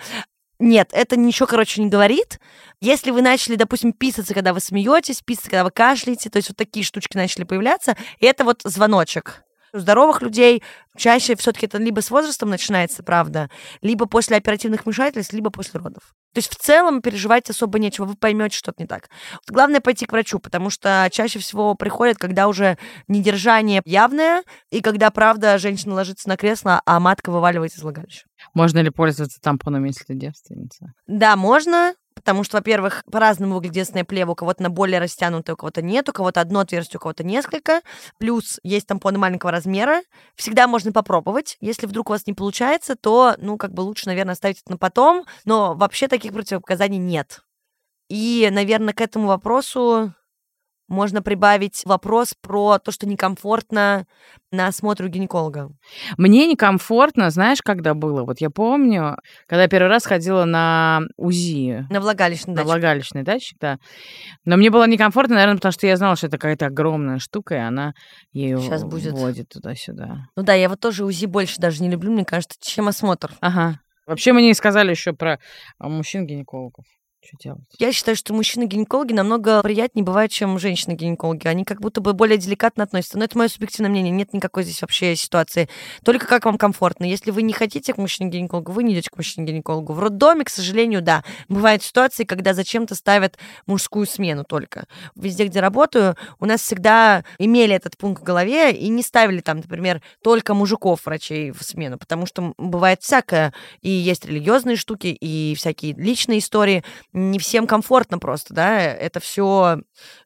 Speaker 1: Нет, это ничего, короче, не говорит. Если вы начали, допустим, писаться, когда вы смеетесь, писаться, когда вы кашляете, то есть вот такие штучки начали появляться, и это вот звоночек. У здоровых людей чаще все-таки это либо с возрастом начинается, правда, либо после оперативных вмешательств, либо после родов. То есть в целом переживать особо нечего, вы поймете что-то не так. Главное пойти к врачу, потому что чаще всего приходят, когда уже недержание явное, и когда, правда, женщина ложится на кресло, а матка вываливается из влагалища.
Speaker 2: Можно ли пользоваться тампонами, если ты девственница?
Speaker 1: Да, можно, потому что, во-первых, по-разному выглядит плева, у кого-то на более растянутое, у кого-то нет, у кого-то одно отверстие, у кого-то несколько, плюс есть тампоны маленького размера, всегда можно попробовать, если вдруг у вас не получается, то, ну, как бы лучше, наверное, оставить это на потом, но вообще таких противопоказаний нет. И, наверное, к этому вопросу можно прибавить вопрос про то, что некомфортно на осмотр у гинеколога.
Speaker 2: Мне некомфортно, знаешь, когда было? Вот я помню, когда я первый раз ходила на УЗИ.
Speaker 1: На влагалищный
Speaker 2: датчик. На влагалищный датчик, да. Но мне было некомфортно, наверное, потому что я знала, что это какая-то огромная штука, и она ее Сейчас будет. вводит туда-сюда.
Speaker 1: Ну да, я вот тоже УЗИ больше даже не люблю, мне кажется, чем осмотр.
Speaker 2: Ага. Вообще мне сказали еще про а, мужчин-гинекологов. Что делать?
Speaker 1: Я считаю, что мужчины-гинекологи намного приятнее бывают, чем женщины-гинекологи. Они как будто бы более деликатно относятся. Но это мое субъективное мнение. Нет никакой здесь вообще ситуации. Только как вам комфортно. Если вы не хотите к мужчине-гинекологу, вы не идете к мужчине-гинекологу. В роддоме, к сожалению, да. Бывают ситуации, когда зачем-то ставят мужскую смену только. Везде, где работаю, у нас всегда имели этот пункт в голове и не ставили там, например, только мужиков врачей в смену, потому что бывает всякое. И есть религиозные штуки, и всякие личные истории не всем комфортно просто, да, это все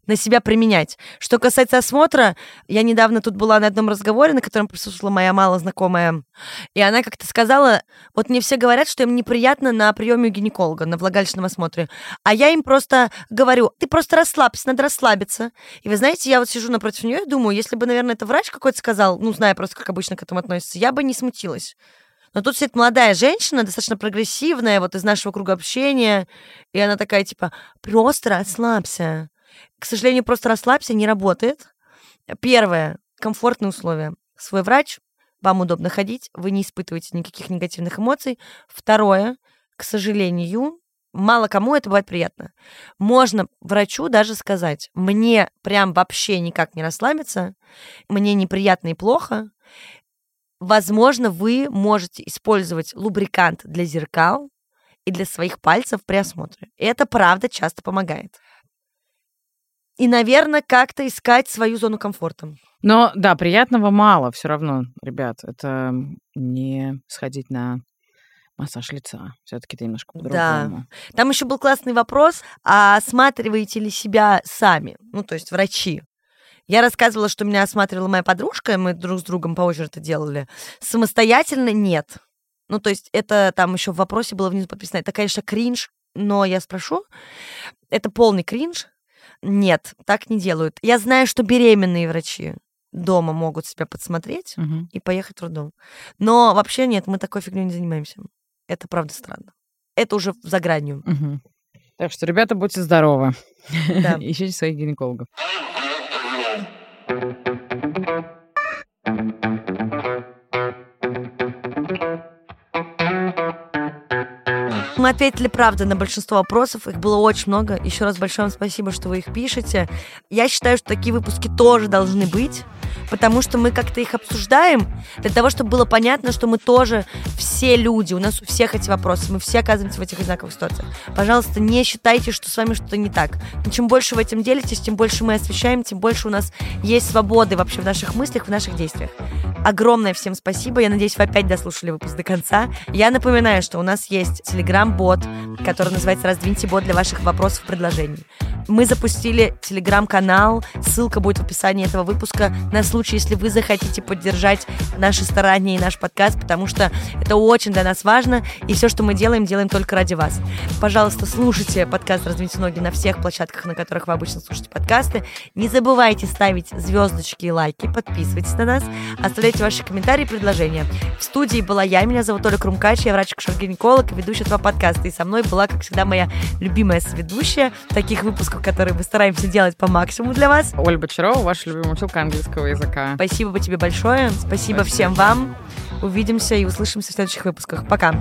Speaker 1: на себя применять. Что касается осмотра, я недавно тут была на одном разговоре, на котором присутствовала моя мало знакомая, и она как-то сказала, вот мне все говорят, что им неприятно на приеме у гинеколога, на влагалищном осмотре, а я им просто говорю, ты просто расслабься, надо расслабиться. И вы знаете, я вот сижу напротив нее и думаю, если бы, наверное, это врач какой-то сказал, ну, зная просто, как обычно к этому относится, я бы не смутилась. Но тут сидит молодая женщина, достаточно прогрессивная, вот из нашего круга общения, и она такая, типа, просто расслабься. К сожалению, просто расслабься не работает. Первое, комфортные условия. Свой врач, вам удобно ходить, вы не испытываете никаких негативных эмоций. Второе, к сожалению, мало кому это бывает приятно. Можно врачу даже сказать, мне прям вообще никак не расслабиться, мне неприятно и плохо, Возможно, вы можете использовать лубрикант для зеркал и для своих пальцев при осмотре. Это правда часто помогает. И, наверное, как-то искать свою зону комфорта.
Speaker 2: Но да, приятного мало все равно, ребят. Это не сходить на массаж лица. Все-таки это немножко по-другому.
Speaker 1: Да. Там еще был классный вопрос: а осматриваете ли себя сами? Ну, то есть врачи. Я рассказывала, что меня осматривала моя подружка, мы друг с другом по очереди это делали. Самостоятельно нет. Ну, то есть это там еще в вопросе было внизу подписано. Это, конечно, кринж, но я спрошу. Это полный кринж. Нет, так не делают. Я знаю, что беременные врачи дома могут себя подсмотреть угу. и поехать в роддом. Но вообще нет, мы такой фигней не занимаемся. Это правда странно. Это уже за гранью.
Speaker 2: Угу. Так что, ребята, будьте здоровы. Да. Ищите своих гинекологов.
Speaker 1: Мы ответили, правда, на большинство вопросов. Их было очень много. Еще раз большое вам спасибо, что вы их пишете. Я считаю, что такие выпуски тоже должны быть потому что мы как-то их обсуждаем для того, чтобы было понятно, что мы тоже все люди, у нас у всех эти вопросы, мы все оказываемся в этих одинаковых ситуациях. Пожалуйста, не считайте, что с вами что-то не так. Но чем больше вы этим делитесь, тем больше мы освещаем, тем больше у нас есть свободы вообще в наших мыслях, в наших действиях. Огромное всем спасибо. Я надеюсь, вы опять дослушали выпуск до конца. Я напоминаю, что у нас есть телеграм-бот, который называется «Раздвиньте бот» для ваших вопросов и предложений. Мы запустили телеграм-канал, ссылка будет в описании этого выпуска на случай, если вы захотите поддержать наши старания и наш подкаст, потому что это очень для нас важно, и все, что мы делаем, делаем только ради вас. Пожалуйста, слушайте подкаст «Раздвиньте ноги» на всех площадках, на которых вы обычно слушаете подкасты. Не забывайте ставить звездочки и лайки, подписывайтесь на нас, оставляйте ваши комментарии и предложения. В студии была я, меня зовут Оля Крумкач, я врач-гинеколог и ведущая этого подкаста, и со мной была, как всегда, моя любимая соведущая в таких выпусков, которые мы стараемся делать по максимуму для вас.
Speaker 2: Оля Бочарова, ваша любимая училка английского языка.
Speaker 1: Спасибо тебе большое. Спасибо, Спасибо всем вам. Увидимся и услышимся в следующих выпусках. Пока.